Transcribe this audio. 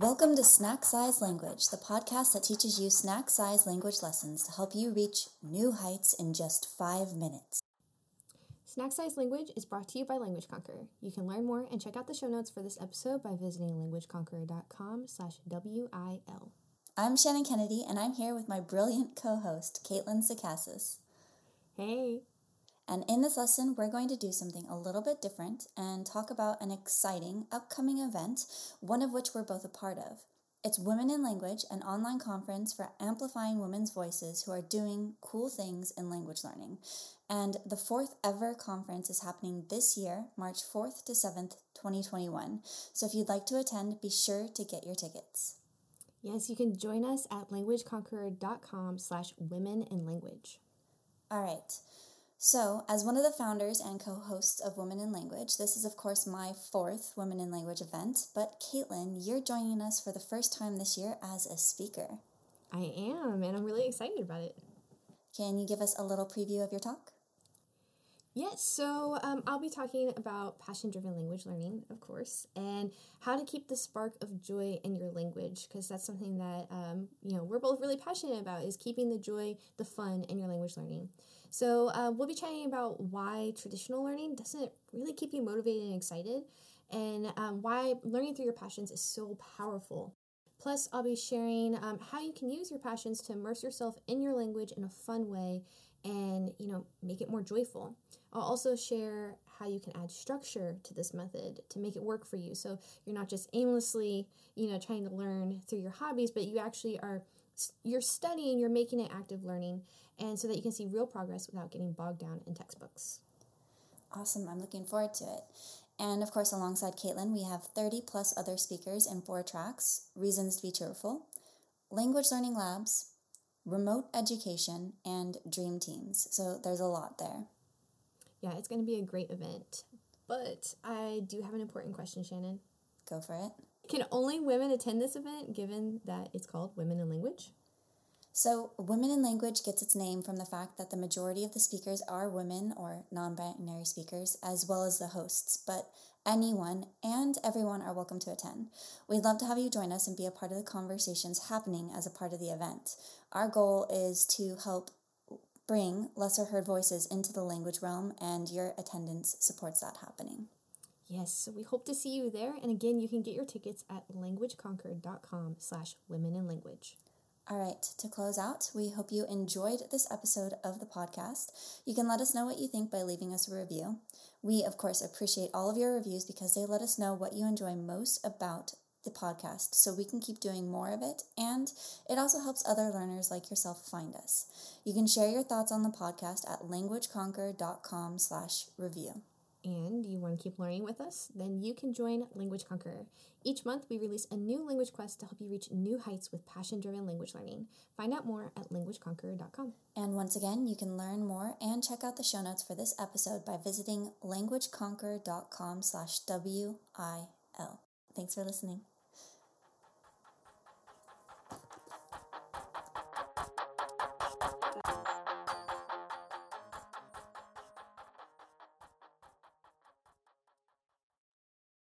Welcome to Snack Size Language, the podcast that teaches you snack size language lessons to help you reach new heights in just five minutes. Snack Size Language is brought to you by Language Conqueror. You can learn more and check out the show notes for this episode by visiting languageconqueror.com slash W-I-L. I'm Shannon Kennedy, and I'm here with my brilliant co-host, Caitlin Sacasas. Hey! And in this lesson, we're going to do something a little bit different and talk about an exciting upcoming event, one of which we're both a part of. It's Women in Language, an online conference for amplifying women's voices who are doing cool things in language learning. And the fourth ever conference is happening this year, March 4th to 7th, 2021. So if you'd like to attend, be sure to get your tickets. Yes, you can join us at languageconqueror.com slash women in language. All right. So, as one of the founders and co hosts of Women in Language, this is, of course, my fourth Women in Language event. But, Caitlin, you're joining us for the first time this year as a speaker. I am, and I'm really excited about it. Can you give us a little preview of your talk? Yes, so um, I'll be talking about passion driven language learning, of course, and how to keep the spark of joy in your language, because that's something that um, you know we're both really passionate about is keeping the joy, the fun in your language learning. So uh, we'll be chatting about why traditional learning doesn't really keep you motivated and excited, and um, why learning through your passions is so powerful. Plus, I'll be sharing um, how you can use your passions to immerse yourself in your language in a fun way and you know make it more joyful. I'll also share how you can add structure to this method to make it work for you. So you're not just aimlessly, you know, trying to learn through your hobbies, but you actually are you're studying, you're making it active learning, and so that you can see real progress without getting bogged down in textbooks. Awesome. I'm looking forward to it. And of course, alongside Caitlin, we have 30 plus other speakers in four tracks Reasons to be Cheerful, Language Learning Labs, Remote Education, and Dream Teams. So there's a lot there. Yeah, it's going to be a great event. But I do have an important question, Shannon. Go for it. Can only women attend this event given that it's called Women in Language? So, Women in Language gets its name from the fact that the majority of the speakers are women or non binary speakers, as well as the hosts, but anyone and everyone are welcome to attend. We'd love to have you join us and be a part of the conversations happening as a part of the event. Our goal is to help bring lesser heard voices into the language realm, and your attendance supports that happening. Yes, so we hope to see you there. And again, you can get your tickets at languageconqueror.com slash women in language. All right, to close out, we hope you enjoyed this episode of the podcast. You can let us know what you think by leaving us a review. We, of course, appreciate all of your reviews because they let us know what you enjoy most about the podcast so we can keep doing more of it and it also helps other learners like yourself find us. You can share your thoughts on the podcast at languageconqueror.com slash review. And you want to keep learning with us? Then you can join Language Conqueror. Each month, we release a new language quest to help you reach new heights with passion driven language learning. Find out more at languageconqueror.com. And once again, you can learn more and check out the show notes for this episode by visiting languageconqueror.com slash W I L. Thanks for listening.